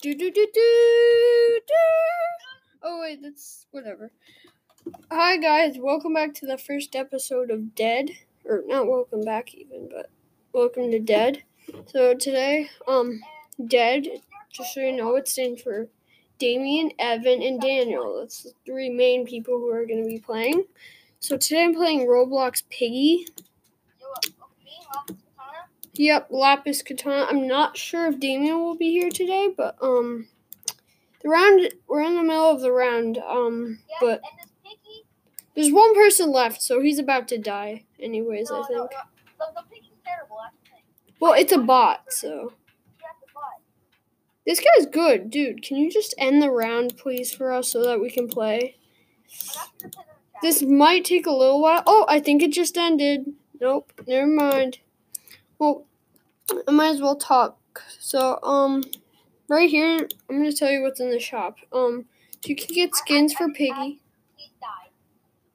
Do do do do do. Oh wait, that's whatever. Hi guys, welcome back to the first episode of Dead, or not welcome back even, but welcome to Dead. So today, um, Dead, just so you know, it stands for Damien, Evan, and Daniel. That's the three main people who are going to be playing. So today I'm playing Roblox Piggy. Yep, Lapis Katana. I'm not sure if Damien will be here today, but um, the round we're in the middle of the round. Um, but there's one person left, so he's about to die. Anyways, I think. Well, it's a bot, so. This guy's good, dude. Can you just end the round, please, for us so that we can play? This might take a little while. Oh, I think it just ended. Nope, never mind. Well, I might as well talk. So, um, right here, I'm gonna tell you what's in the shop. Um, you can get skins for Piggy.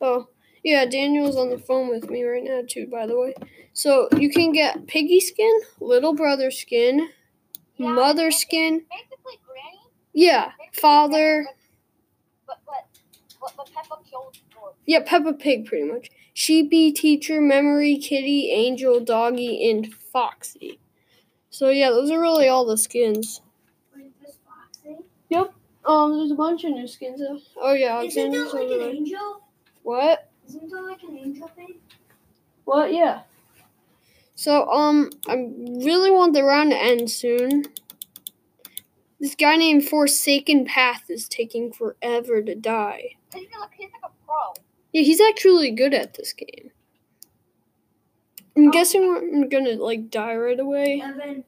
Oh, yeah, Daniel's on the phone with me right now too. By the way, so you can get Piggy skin, Little Brother skin, Mother skin. Yeah, Father. Yeah, Peppa Pig, pretty much. Sheepy, Teacher, Memory, Kitty, Angel, Doggy, and Foxy. So yeah, those are really all the skins. Yep. Um, there's a bunch of new skins. Though. Oh yeah, Isn't Alexander's that like an angel? What? Isn't that like an angel thing? What? Yeah. So um, I really want the round to end soon. This guy named Forsaken Path is taking forever to die. Yeah, he's actually good at this game. I'm guessing we're gonna like die right away. Evan,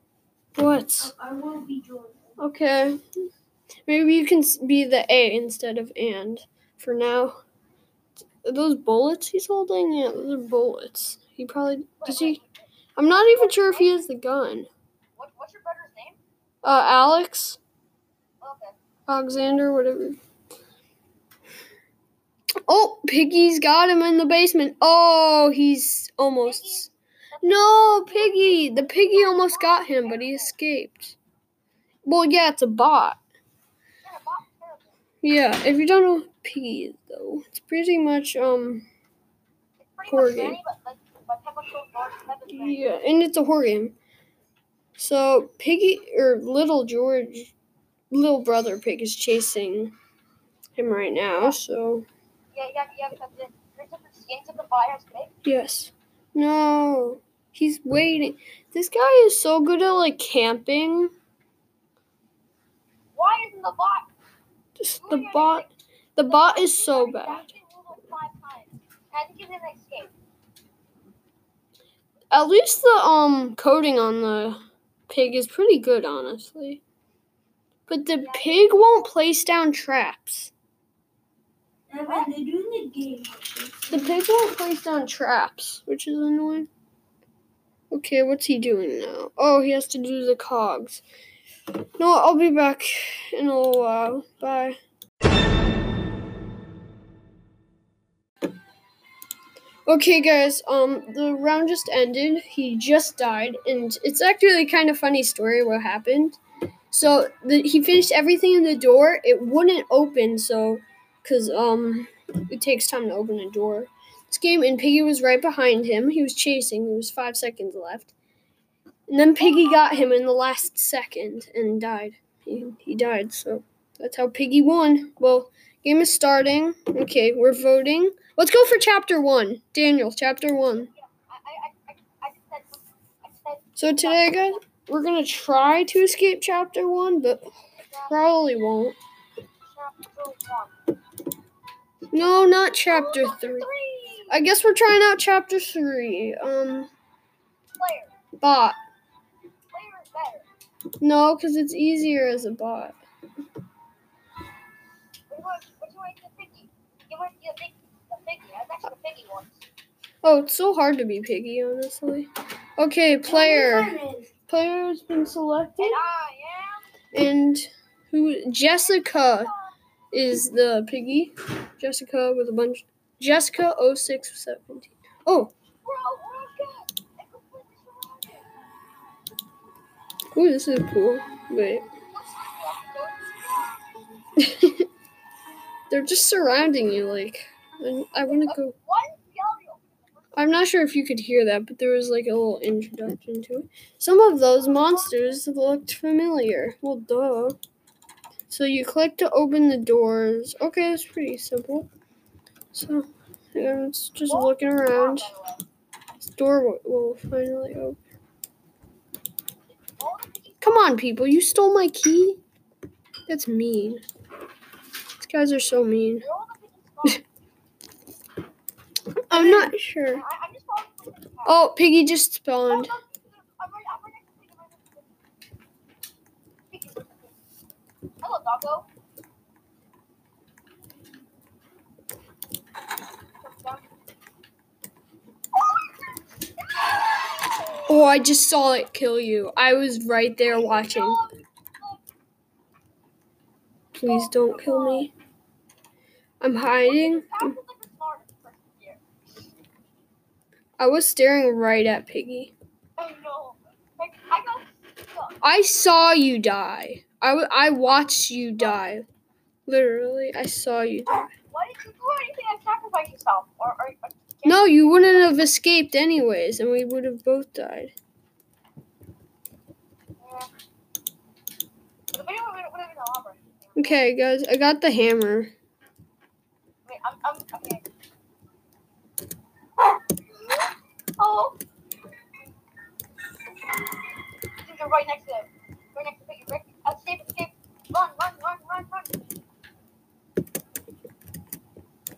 What? I will be Jordan. Okay. Maybe you can be the A instead of and for now. Are those bullets he's holding? Yeah, those are bullets. He probably does he. I'm not even sure if he has the gun. What, what's your brother's name? Uh, Alex, Okay. Alexander, whatever. Oh, Piggy's got him in the basement. Oh, he's almost. No, Piggy. The Piggy almost got him, but he escaped. Well, yeah, it's a bot. Yeah, Bob's terrible. Yeah, if you don't know what Piggy is, though, it's pretty much um pretty Horror much game. Granny, but like, but Peppa killed Bart, Peppa's Granny. yeah, and it's a horror game. So Piggy or Little George, little brother Pig is chasing him right now. So Yeah, yeah, yeah, because the, there's different skins of the fire pig. yes, no, he's waiting. This guy is so good at like camping. Why isn't the bot? Just the bot, the bot is so bad. dashed in Google Five times. Had to give him an escape. At least the um coating on the pig is pretty good, honestly. But the pig won't place down traps. Evan, they're doing the game. The pig won't place down traps, which is annoying. Okay, what's he doing now? Oh, he has to do the cogs. No, I'll be back in a little while. Bye. Okay, guys. Um, the round just ended. He just died, and it's actually kind of funny story what happened. So the, he finished everything in the door. It wouldn't open, so because um, it takes time to open a door. This game, and Piggy was right behind him. He was chasing. There was five seconds left, and then Piggy got him in the last second and died. He, he died. So that's how Piggy won. Well, game is starting. Okay, we're voting. Let's go for chapter one. Daniel, chapter one. So today, guys, we're gonna try to escape chapter one, but probably won't. No, not Chapter three. I guess we're trying out chapter three. Um, Player. bot. Player is better. No, because it's easier as a bot. What do you want? What do you want to do, Piggy? You want to do the big, the piggy? That's actually piggy one. Oh, it's so hard to be piggy, honestly. Okay, player. Player has been selected, And I am. and who? Jessica is the piggy. Jessica with a bunch. Jessica 0617. Oh, ooh, this is cool. Wait. They're just surrounding you, like. I want to go. I'm not sure if you could hear that, but there was like a little introduction to it. Some of those monsters looked familiar. Well, duh. So you click to open the doors. Okay, that's pretty simple. So, it's just looking around. By the way. This door will, finally open. All the piggies Come on, people! You stole my key. That's mean. These guys are so mean. Where all the piggies spawn? I'm not sure. I, I'm just following the piggies back. Oh, Piggy just spawned. no, I'm right, I'm right next to the piggy, I'm right next to the piggy. Piggy, piggy. Hello, doggo. Oh, I just saw it kill you. I was right there watching. Please don't kill me. I'm hiding. I was staring right at Piggy. I saw you die. I, w- I watched you die. Literally, I saw you die. Why did you do anything and sacrifice yourself? Or No, you wouldn't have escaped anyways, and we would have both died. Okay, guys, I got the hammer. Oh. Right next to it. Right next to Piggy. Right. Escape, escape. Run, run, run, run, run.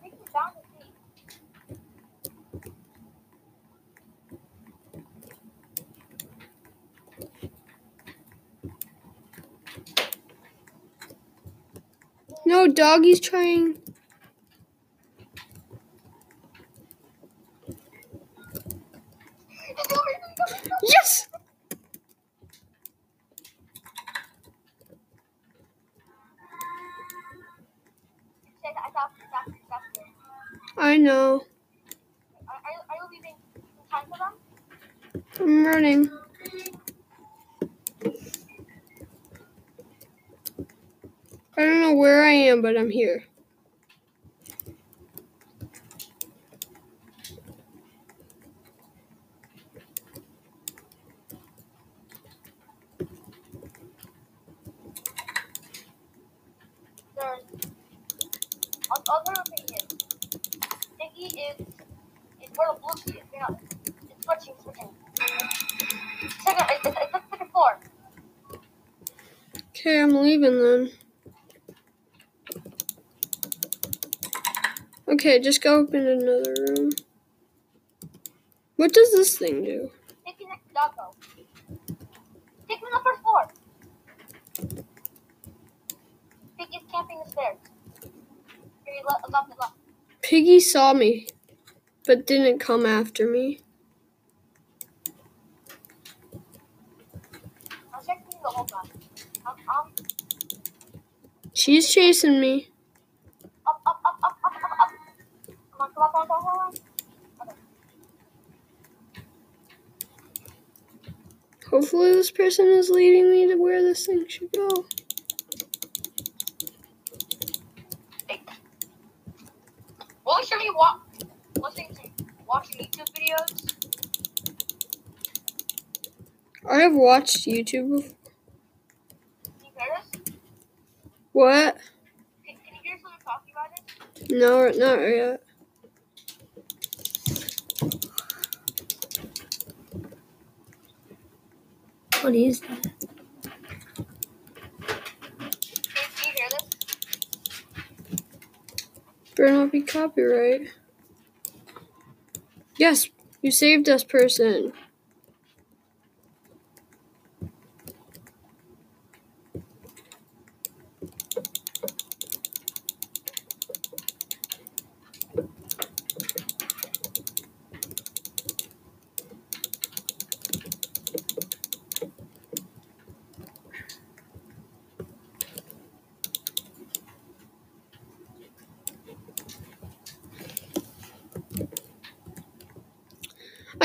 Take me down the seat. Doggy's trying. Just go, just go, just go. Yes! Say that, I thought, I thought, I thought, I know. Are, are, you- are you leaving in time for them? I'm running. I don't know where I am, but I'm here. There's. I'll, I'll tell you what Piggy is. Piggy is. is where the blue key is. Know, it's switching, switching. Second, it's, it's, it's second floor. Okay, I'm leaving then. Okay, just go open another room. What does this thing do? Take me next Doggo. Take me to the first floor. Piggy's camping the stairs. Piggy left, left, left. Piggy saw me, but didn't come after me. I'm checking you the whole time. I'm, I'm She's chasing me. up, up, up. Hopefully, this person is leading me to where this thing should go. Hey. Will you show me wa- listening to watching YouTube videos? I have watched YouTube before. Can you hear this? What? Can, can you hear someone talking about it? No, not yet. What is that? Can, can you hear this? Better not be copyright. Yes, you saved us, person.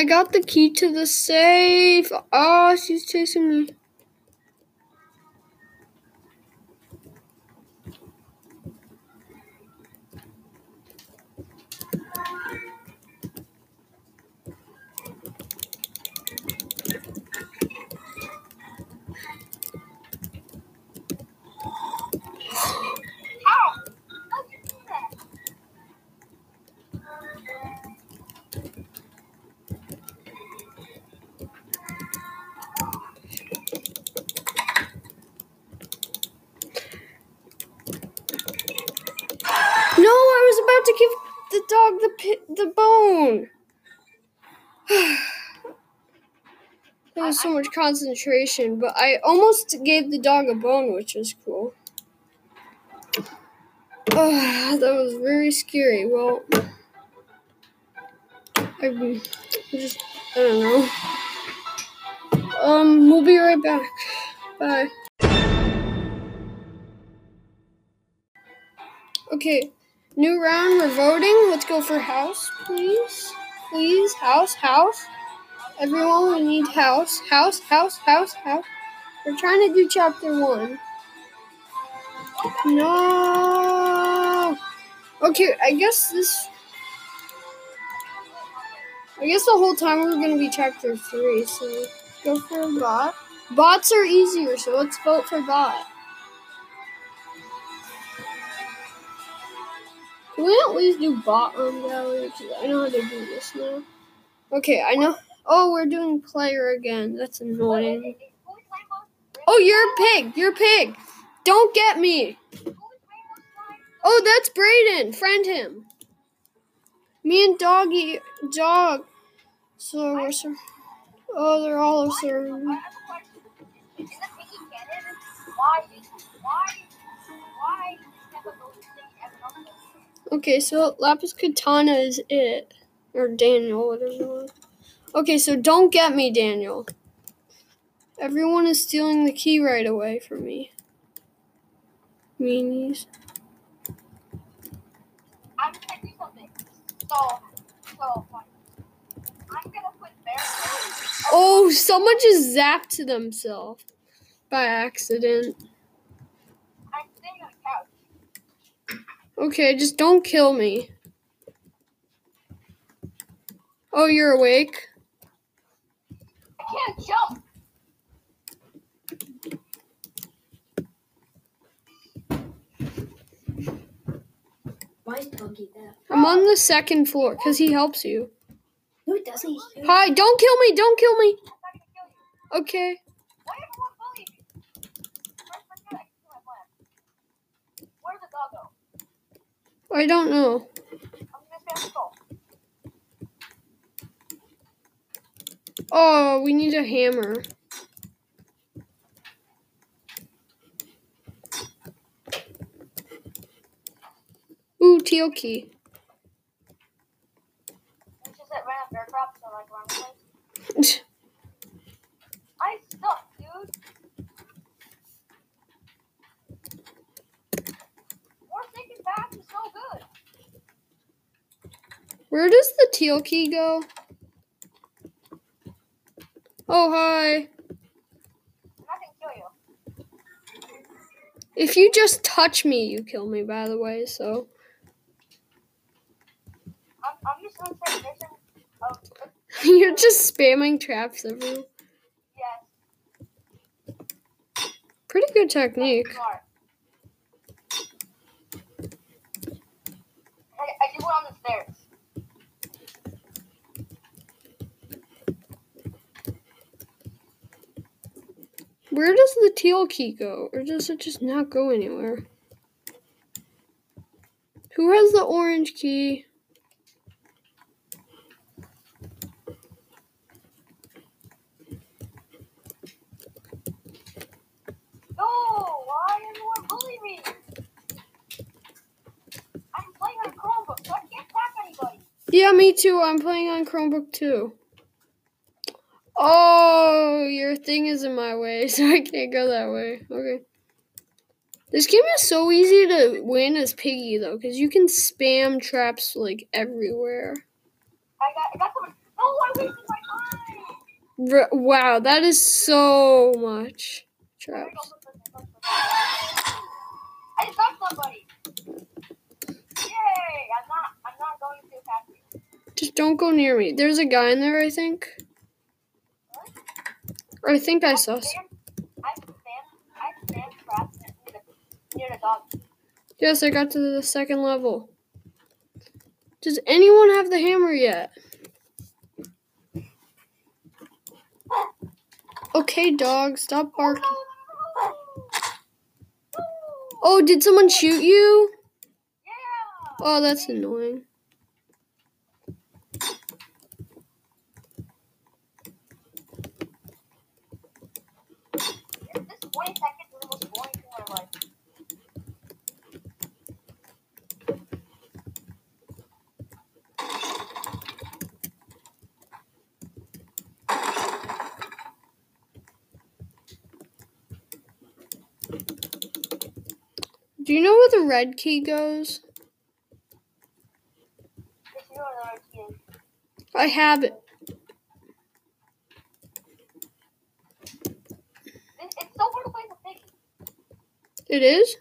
I got the key to the safe. Oh, she's chasing me. Much concentration, but I almost gave the dog a bone, which was cool. Ah, that was very scary. Well, I just I don't know. Um, we'll be right back. Bye. Okay, new round. We're voting. Let's go for house, please. Please, house, house. Everyone, we need house, house, house, house, house. We're trying to do chapter one. No. Okay, I guess this. I guess the whole time we're gonna be chapter three, so go for a bot. Bots are easier, so let's vote for bot. Can we at least do bot on gallery? Because I know how to do this now. Okay, I know. Oh, we're doing player again. That's annoying. Oh, oh you're a pig. You're a pig. Don't get me. Oh, that's Brayden. Friend him. Me and Doggy, dog. So we're sur- Oh, they're all serving. Okay, so Lapis Katana is it. Or Daniel, whatever it was. Okay, so don't get me, Daniel. Everyone is stealing the key right away from me. Meanies. I'm gonna do something. So, so. I'm gonna put bear. Oh, someone just zapped themselves by accident. I'm sitting on the couch. Okay, just don't kill me. Oh, you're awake? I can't jump. Why is Doggy that? I'm on the second floor because he helps you. No, it doesn't. He- Hi, don't kill me, don't kill me. I'm not gonna you. Okay. Why everyone bully me? First, first, I can do my plan. Where's the doggo? I don't know. I'm gonna spam skull. Oh, we need a hammer. Ooh, teal key. It's just that random bear traps are like around the place. I suck, dude. More thinking back is so good. Where does the teal key go? Oh, hi. You. If you just touch me, you kill me, by the way, so. I'm, I'm just gonna say mission of You're just spamming traps everywhere. yes. Pretty good technique. Smart. I, I just went on the stairs. Where does the teal key go? Or does it just not go anywhere? Who has the orange key? No, why everyone bully me? I'm playing on Chromebook, so I can't tap anybody. Yeah, me too. I'm playing on Chromebook too. Oh, your thing is in my way, so I can't go that way. Okay. This game is so easy to win as Piggy though, because you can spam traps like everywhere. I got, I got someone. No, I wasted my time. R- wow, that is so much There we go, traps. I just got somebody. Yay! I'm not. I'm not going to attack you. Just don't go near me. There's a guy in there, I think. I think I saw. Stand, I stand. I stand near the, dog. Yes, I got to the second level. Does anyone have the hammer yet? Okay, dog, stop barking. Oh, did someone shoot you? Oh, that's annoying. This 20 seconds is the most boring thing in my life. Do you know where the red key goes? I have it. It- It's so hard to play the piggy. It is?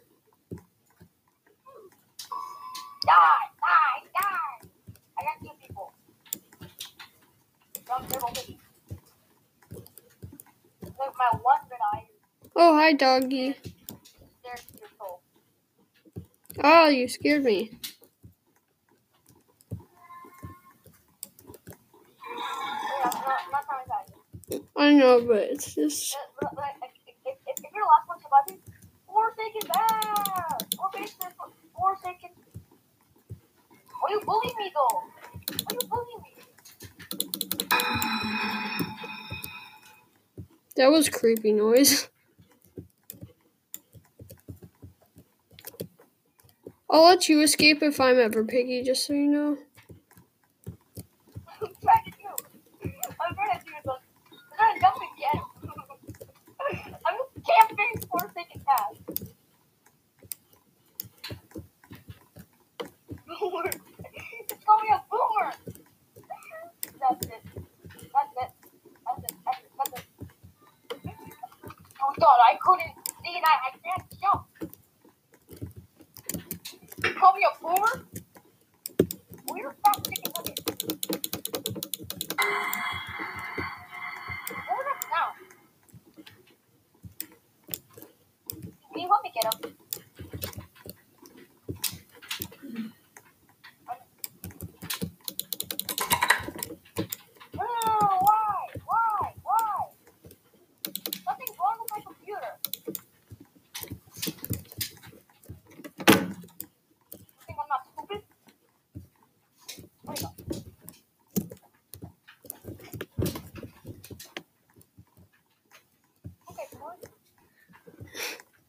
Die! Die! Die! I got two people. Oh, hi, doggy. is there to your soul. Oh, you scared me. I know, but it's just. If, you're Forsaken back! Or Forsaken. You me though? Why you me? That was creepy noise. I'll let you escape if I'm ever piggy, just so you know. I'm trying to do. I'm trying to do it, but I'm trying to jump again. I'm just camping Forsaken path. Boomer! It's called me a boomer! That's it. That's it. That's it. That's it. That's it. Oh god, I couldn't see that. I can't jump. You call me a boomer? We're fast chicken nuggets. What was that sound? Can you help me get him? No, no, no, why? Why? Why? Something's wrong with my computer. You think I'm not stupid? There you go. Okay, Boomer.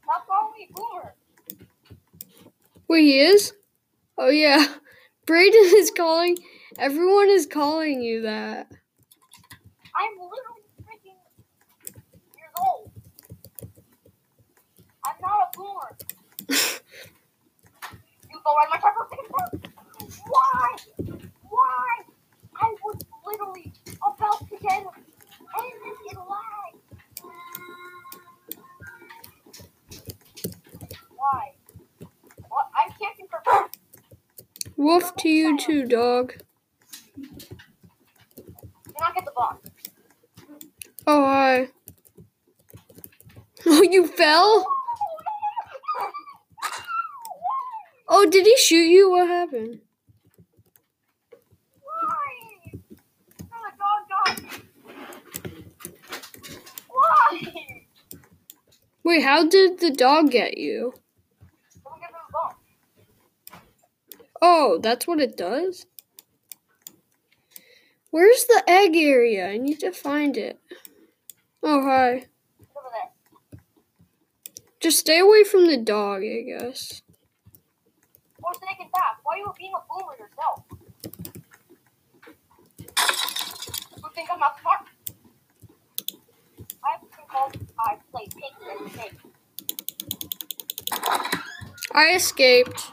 Stop calling me Boomer. Wait, he is? Oh, yeah. Brayden is calling. Everyone is calling you that. I'm literally freaking years old. I'm not a boomer. You go right my truck Why? Why? I was literally about to get him. Ended in lag. Why? What? I'm camping for Woof to you too, dog. Do not get the bomb. Oh, hi. Oh, you fell? Oh, did he shoot you? What happened? Why? Oh, the dog got me. Why? Wait, how did the dog get you? Someone give him a bone. Oh, that's what it does? Where's the egg area? I need to find it. Oh, hi. Over there. Just stay away from the dog, I guess. Or second path. Why are you being a boomer yourself? You think I'm not smart? I have something called I play pink and snake. I escaped.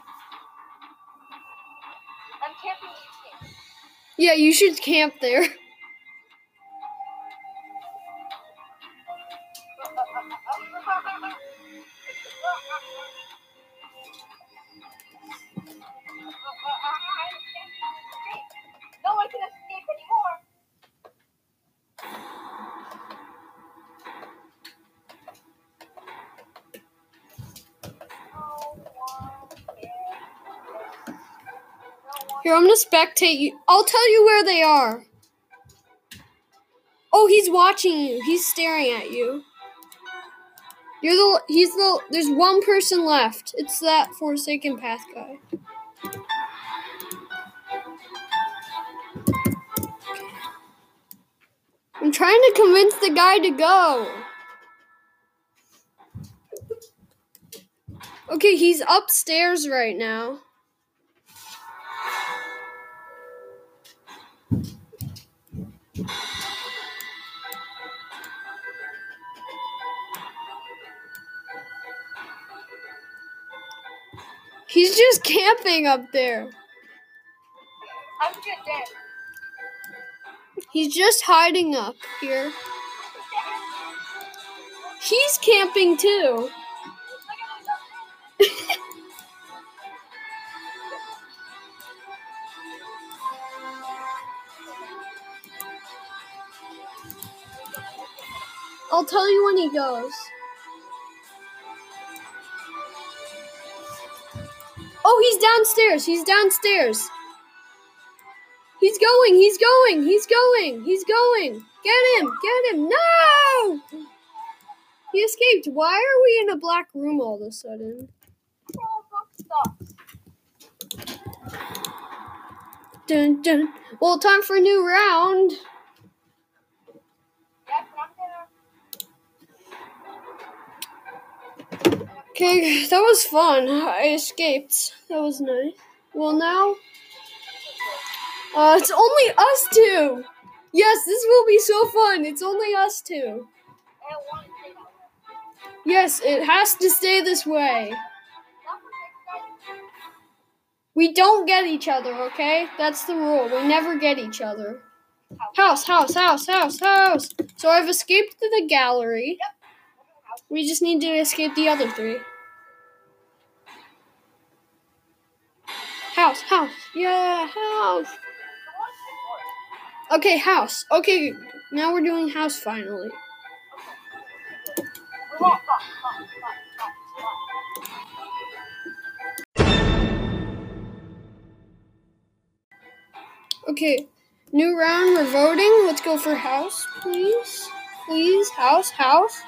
Yeah, you should camp there. No one can Here, I'm gonna spectate you. I'll tell you where they are. Oh, he's watching you. He's staring at you. You're the. He's the. There's one person left. It's that Forsaken Path guy. I'm trying to convince the guy to go. Okay, he's upstairs right now. He's just camping up there. I'm good there. He's just hiding up here. He's camping too. I'll tell you when he goes. Oh, he's downstairs. He's downstairs. He's going. He's going. He's going. He's going. Get him. Get him. No! He escaped. Why are we in a black room all of a sudden? Dun, dun. Well, time for a new round. Okay, that was fun. I escaped. That was nice. Well, now. Uh, it's only us two. Yes, this will be so fun. It's only us two. I don't want to say that. Yes, it has to stay this way. Not for next time. We don't get each other, okay? That's the rule. We never get each other. House, house, house, house, house. So I've escaped to the gallery. We just need to escape the other three. House, house. Yeah, house. Okay, house. Okay, now we're doing house finally. Okay, new round. We're voting. Let's go for house, please. Please, house, house.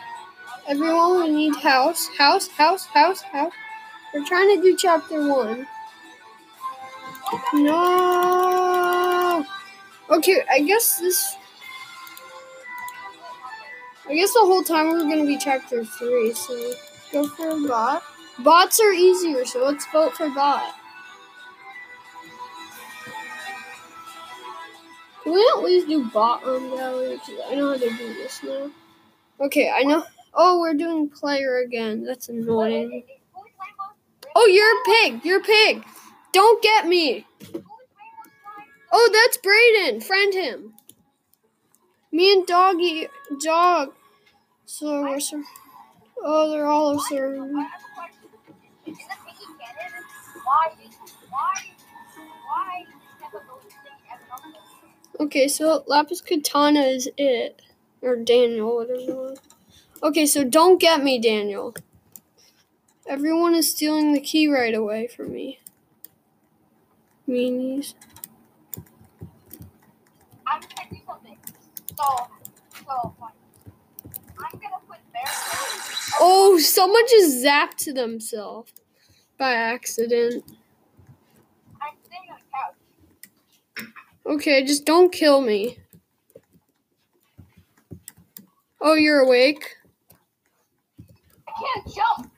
Everyone, we need house, house, house, house, house. We're trying to do chapter one. No. Okay, I guess this. I guess the whole time we're gonna be chapter three. So go for a bot. Bots are easier, so let's vote for bot. Can we at least do bot on gallery? Because I know how to do this now. Okay, I know. Oh, we're doing player again. That's annoying. Oh, you're a pig. You're a pig. Don't get me. Oh, that's Brayden. Friend him. Me and Doggy, Dog. So we're sur- Oh, they're all serving. Okay, so Lapis Katana is it. Or Daniel, whatever it was. Okay, so don't get me, Daniel. Everyone is stealing the key right away from me. Meanies. I'm gonna do something. So, so, like, I'm gonna put bear. Oh, someone just zapped themselves by accident. I'm sitting on the couch. Okay, just don't kill me. Oh, you're awake? I can't jump.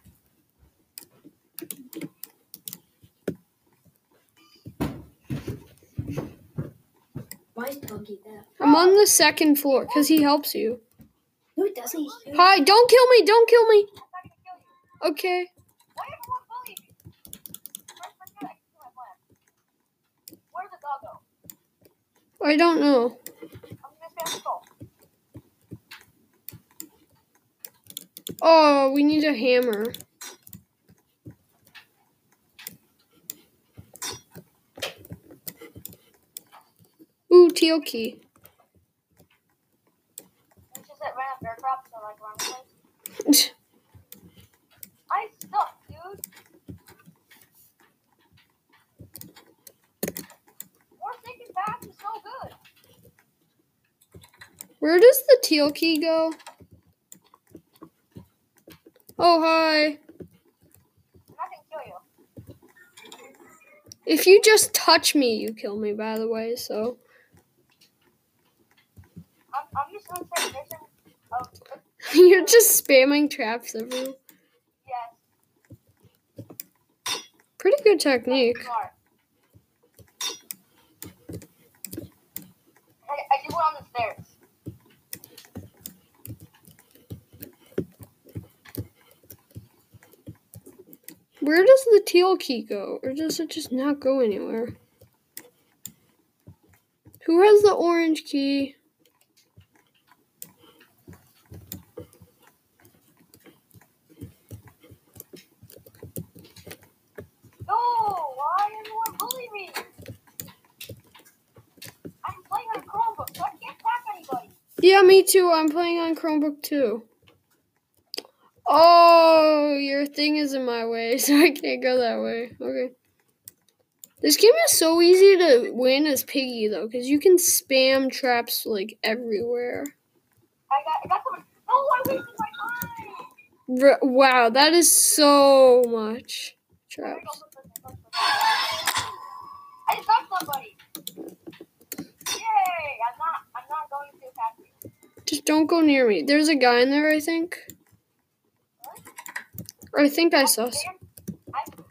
Why is Doggy that? I'm on the second floor because he helps you. No, it doesn't. Hi, don't kill me, don't kill me. I'm not gonna kill you. Okay. Why everyone bully me? First, first, I can kill my plan. Where's the doggo? I don't know. I'm gonna spam skull. Oh, we need a hammer. Ooh, teal key. It's just that random bear traps are like around the place. I suck, dude. More thinking back is so good. Where does the teal key go? Oh, hi. I'm not gonna kill you. If you just touch me, you kill me, by the way, so. I'm, I'm just someone say mission of Um, You're just spamming traps everywhere. yes, Pretty good technique. smart. I, I on the stairs. Where does the teal key go? Or does it just not go anywhere? Who has the orange key? No, why everyone bully me? I'm playing on Chromebook, so I can't attack anybody. Yeah, me too. I'm playing on Chromebook too. Oh, your thing is in my way, so I can't go that way. Okay. This game is so easy to win as Piggy though, because you can spam traps like everywhere. I got, I got someone. No, I wasted my time. R- wow, that is so much There we go, traps. I just got somebody. Yay! I'm not. I'm not going to attack you. Just don't go near me. There's a guy in there, I think. I think I saw. s- Stand, I stand.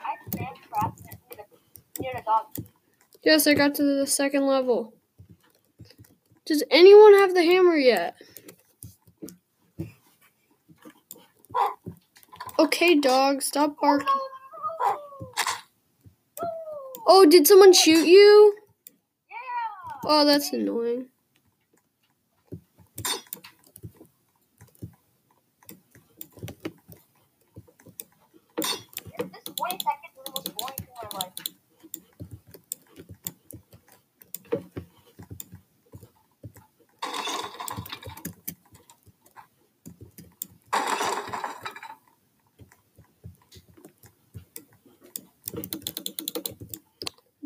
I stand trapped near the, near the dog. Yes, I got to the second level. Does anyone have the hammer yet? Okay, dog, stop barking. Oh, did someone shoot you? Oh, that's annoying. This 20 seconds is the most boring thing in my life.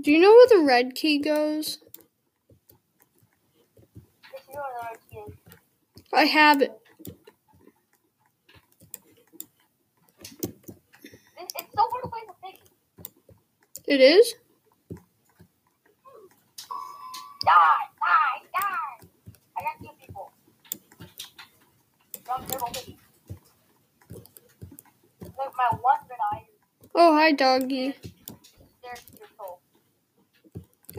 Do you know where red key goes? I have it. It's so hard to play the. It is? Die! Die! Die! I got two people. My one Oh, hi, doggy. is there to your soul.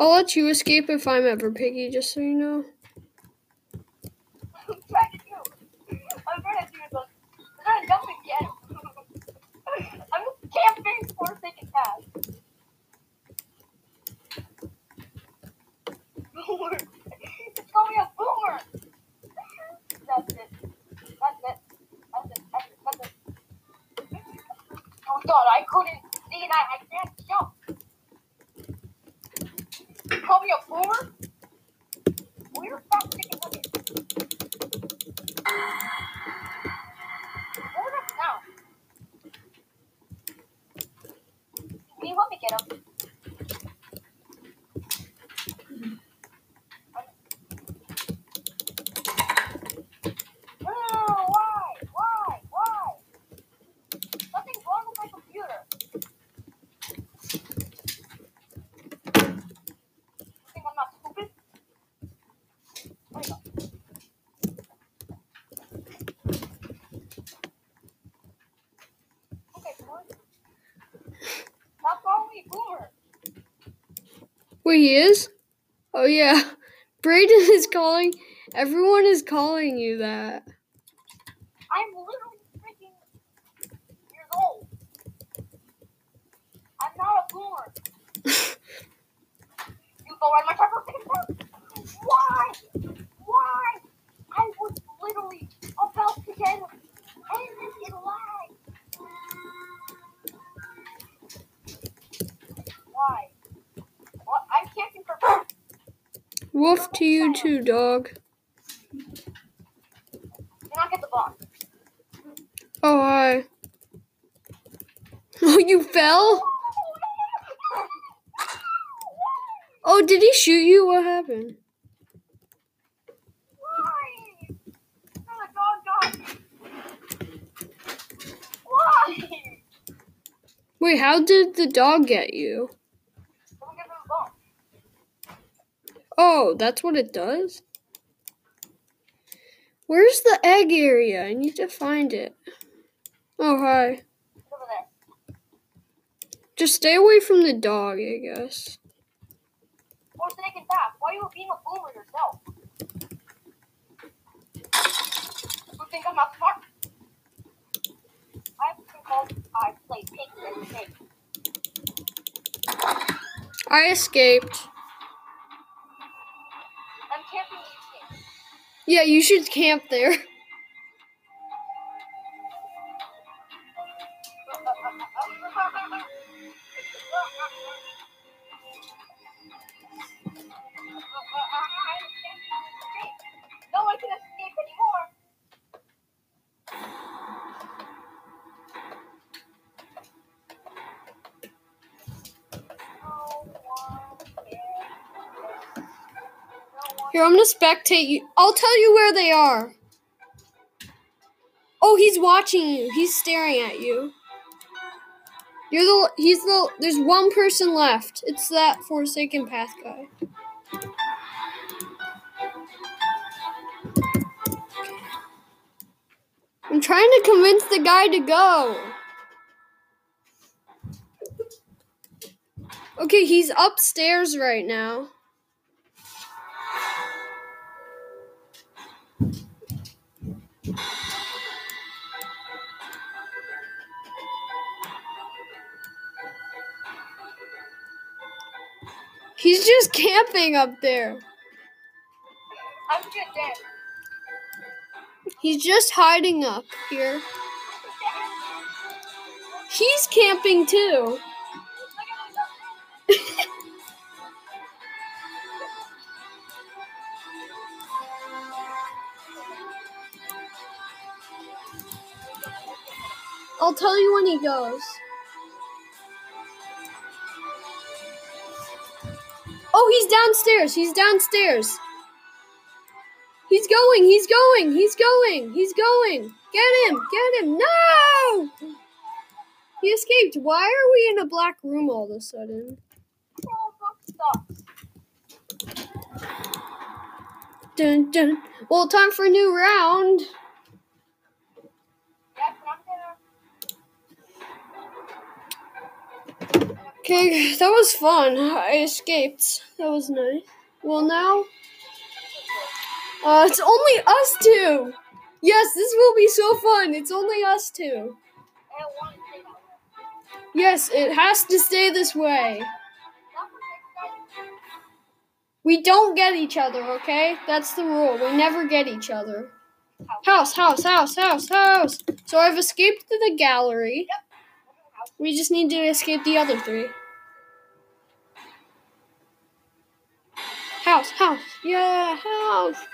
I'll let you escape if I'm ever piggy, just so you know. I'm trying to do. I'm trying to do this. I'm trying to jump and. I'm camping Forsaken cat. Boomer. It's called me a boomer. That's it. That's it. That's it. That's it. That's it. Oh god, I couldn't see I, I can't jump. Call me a boomer? We're stop chicken nuggets. What up now? Can you help me get him? No, no, no, why? Why? Why? Something's wrong with my computer. You think I'm not stupid? There you go. Okay, boomer. Stop calling me boomer. He is? Oh, yeah. Brayden is calling. Everyone is calling you that. to you too, dog. Oh, hi. Oh, you fell? Oh, did he shoot you? What happened? Wait, how did the dog get you? Oh, that's what it does? Where's the egg area? I need to find it. Oh, hi. Over there. Just stay away from the dog, I guess. Or second path. Why are you being a boomer yourself? You think I'm not smart? I've been I play pink and. I escaped. Yeah, you should camp there. Gonna spectate you. I'll tell you where they are. Oh, he's watching you. He's staring at you. You're the. He's the. There's one person left. It's that Forsaken Path guy. I'm trying to convince the guy to go. Okay, he's upstairs right now. He's just camping up there. I'm good there. He's just hiding up here. He's camping too. I'll tell you when he goes. Oh, he's downstairs. He's downstairs. He's going. He's going. He's going. He's going. Get him. Get him. No! He escaped. Why are we in a black room all of a sudden? Dun dun. Well, time for a new round. Okay, that was fun. I escaped. That was nice. Well, now. Uh, it's only us two. Yes, this will be so fun. It's only us two. I don't want to say that. Yes, it has to stay this way. Not for next time. We don't get each other, okay? That's the rule. We never get each other. House, house, house, house, house. So I've escaped to the gallery. We just need to escape the other three. House, house. Yeah, house.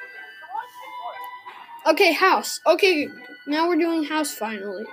Okay, house. Okay, now we're doing house finally.